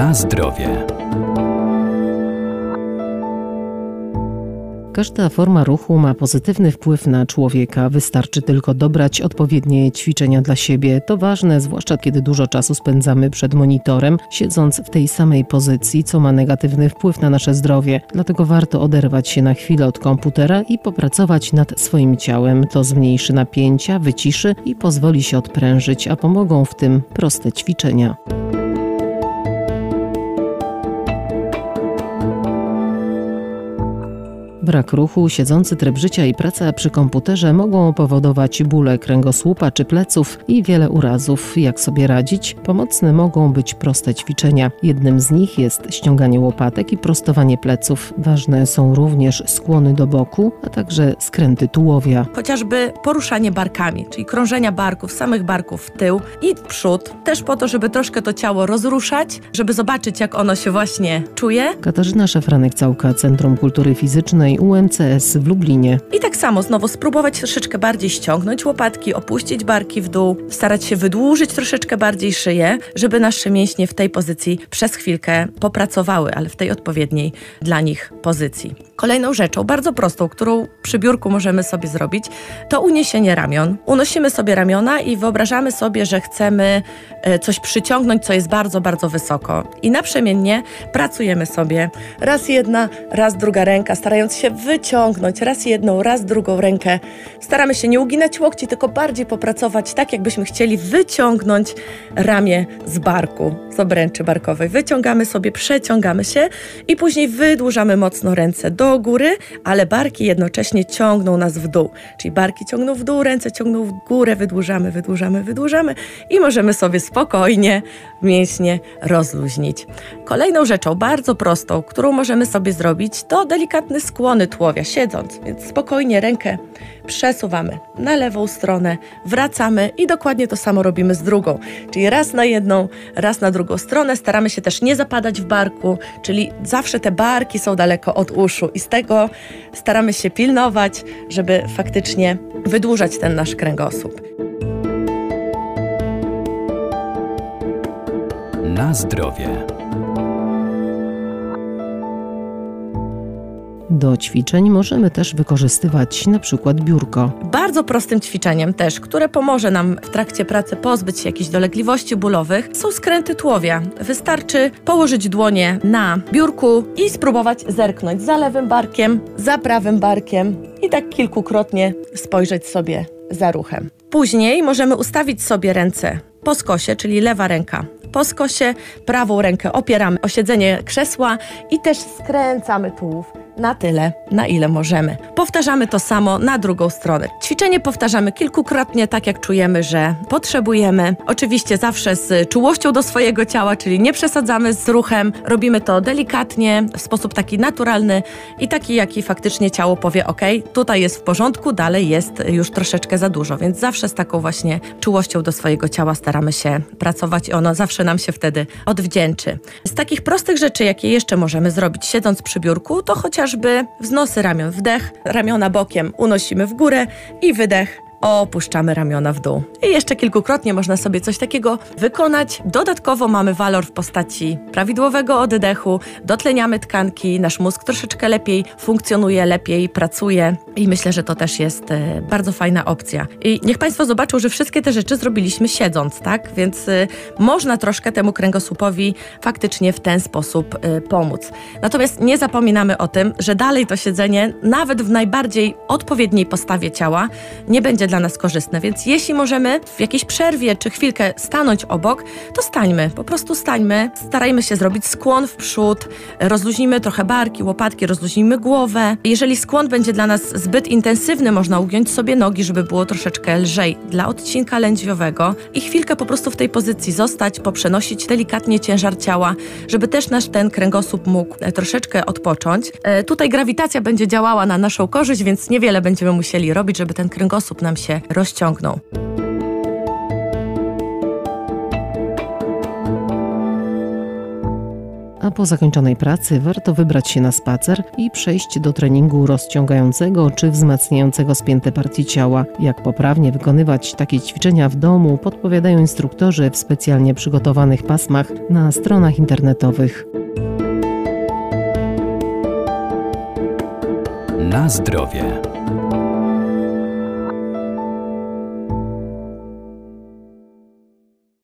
Na zdrowie. Każda forma ruchu ma pozytywny wpływ na człowieka. Wystarczy tylko dobrać odpowiednie ćwiczenia dla siebie. To ważne, zwłaszcza kiedy dużo czasu spędzamy przed monitorem, siedząc w tej samej pozycji, co ma negatywny wpływ na nasze zdrowie. Dlatego warto oderwać się na chwilę od komputera i popracować nad swoim ciałem. To zmniejszy napięcia, wyciszy i pozwoli się odprężyć, a pomogą w tym proste ćwiczenia. Brak ruchu, siedzący tryb życia i praca przy komputerze mogą powodować bóle kręgosłupa czy pleców i wiele urazów. Jak sobie radzić? Pomocne mogą być proste ćwiczenia. Jednym z nich jest ściąganie łopatek i prostowanie pleców. Ważne są również skłony do boku, a także skręty tułowia. Chociażby poruszanie barkami, czyli krążenia barków, samych barków w tył i w przód, też po to, żeby troszkę to ciało rozruszać, żeby zobaczyć, jak ono się właśnie czuje. Katarzyna Szafranek-Całka, Centrum Kultury Fizycznej UMCS w Lublinie. I tak samo znowu spróbować troszeczkę bardziej ściągnąć łopatki, opuścić barki w dół, starać się wydłużyć troszeczkę bardziej szyję, żeby nasze mięśnie w tej pozycji przez chwilkę popracowały, ale w tej odpowiedniej dla nich pozycji. Kolejną rzeczą, bardzo prostą, którą przy biurku możemy sobie zrobić, to uniesienie ramion. Unosimy sobie ramiona i wyobrażamy sobie, że chcemy e, coś przyciągnąć, co jest bardzo, bardzo wysoko. I naprzemiennie pracujemy sobie raz jedna, raz druga ręka, starając się wyciągnąć raz jedną, raz drugą rękę. Staramy się nie uginać łokci, tylko bardziej popracować tak, jakbyśmy chcieli wyciągnąć ramię z barku, z obręczy barkowej. Wyciągamy sobie, przeciągamy się i później wydłużamy mocno ręce do góry, ale barki jednocześnie ciągną nas w dół. Czyli barki ciągną w dół, ręce ciągną w górę, wydłużamy, wydłużamy, wydłużamy i możemy sobie spokojnie mięśnie rozluźnić. Kolejną rzeczą, bardzo prostą, którą możemy sobie zrobić, to delikatny skłony tułowia, siedząc, więc spokojnie rękę przesuwamy na lewą stronę, wracamy i dokładnie to samo robimy z drugą. Czyli raz na jedną, raz na drugą stronę. Staramy się też nie zapadać w barku, czyli zawsze te barki są daleko od uszu i z tego staramy się pilnować, żeby faktycznie wydłużać ten nasz kręgosłup. Na zdrowie. Do ćwiczeń możemy też wykorzystywać na przykład biurko. Bardzo prostym ćwiczeniem też, które pomoże nam w trakcie pracy pozbyć się jakichś dolegliwości bólowych, są skręty tułowia. Wystarczy położyć dłonie na biurku i spróbować zerknąć za lewym barkiem, za prawym barkiem i tak kilkukrotnie spojrzeć sobie za ruchem. Później możemy ustawić sobie ręce po skosie, czyli lewa ręka po skosie, prawą rękę opieramy o siedzenie krzesła i też skręcamy tułów na tyle, na ile możemy. Powtarzamy to samo na drugą stronę. Ćwiczenie powtarzamy kilkukrotnie, tak jak czujemy, że potrzebujemy. Oczywiście zawsze z czułością do swojego ciała, czyli nie przesadzamy z ruchem. Robimy to delikatnie, w sposób taki naturalny i taki, jaki faktycznie ciało powie: OK, tutaj jest w porządku, dalej jest już troszeczkę za dużo. Więc zawsze z taką właśnie czułością do swojego ciała staramy się pracować i ono zawsze nam się wtedy odwdzięczy. Z takich prostych rzeczy, jakie jeszcze możemy zrobić siedząc przy biurku, to chociaż chociażby wznosy ramion, wdech, ramiona bokiem unosimy w górę i wydech opuszczamy ramiona w dół. I jeszcze kilkukrotnie można sobie coś takiego wykonać. Dodatkowo mamy walor w postaci prawidłowego oddechu, dotleniamy tkanki, nasz mózg troszeczkę lepiej funkcjonuje, lepiej pracuje i myślę, że to też jest e, bardzo fajna opcja. I niech Państwo zobaczą, że wszystkie te rzeczy zrobiliśmy siedząc, tak? Więc e, można troszkę temu kręgosłupowi faktycznie w ten sposób e, pomóc. Natomiast nie zapominamy o tym, że dalej to siedzenie, nawet w najbardziej odpowiedniej postawie ciała, nie będzie dla nas korzystne. Więc jeśli możemy w jakiejś przerwie czy chwilkę stanąć obok, to stańmy, po prostu stańmy. Starajmy się zrobić skłon w przód, rozluźnijmy trochę barki, łopatki, rozluźnijmy głowę. Jeżeli skłon będzie dla nas zbyt intensywny, można ugiąć sobie nogi, żeby było troszeczkę lżej dla odcinka lędźwiowego i chwilkę po prostu w tej pozycji zostać, poprzenosić delikatnie ciężar ciała, żeby też nasz ten kręgosłup mógł e, troszeczkę odpocząć. E, tutaj grawitacja będzie działała na naszą korzyść, więc niewiele będziemy musieli robić, żeby ten kręgosłup nam się rozciągnął. a po zakończonej pracy warto wybrać się na spacer i przejść do treningu rozciągającego czy wzmacniającego spięte partie ciała. Jak poprawnie wykonywać takie ćwiczenia w domu, podpowiadają instruktorzy w specjalnie przygotowanych pasmach na stronach internetowych. Na zdrowie.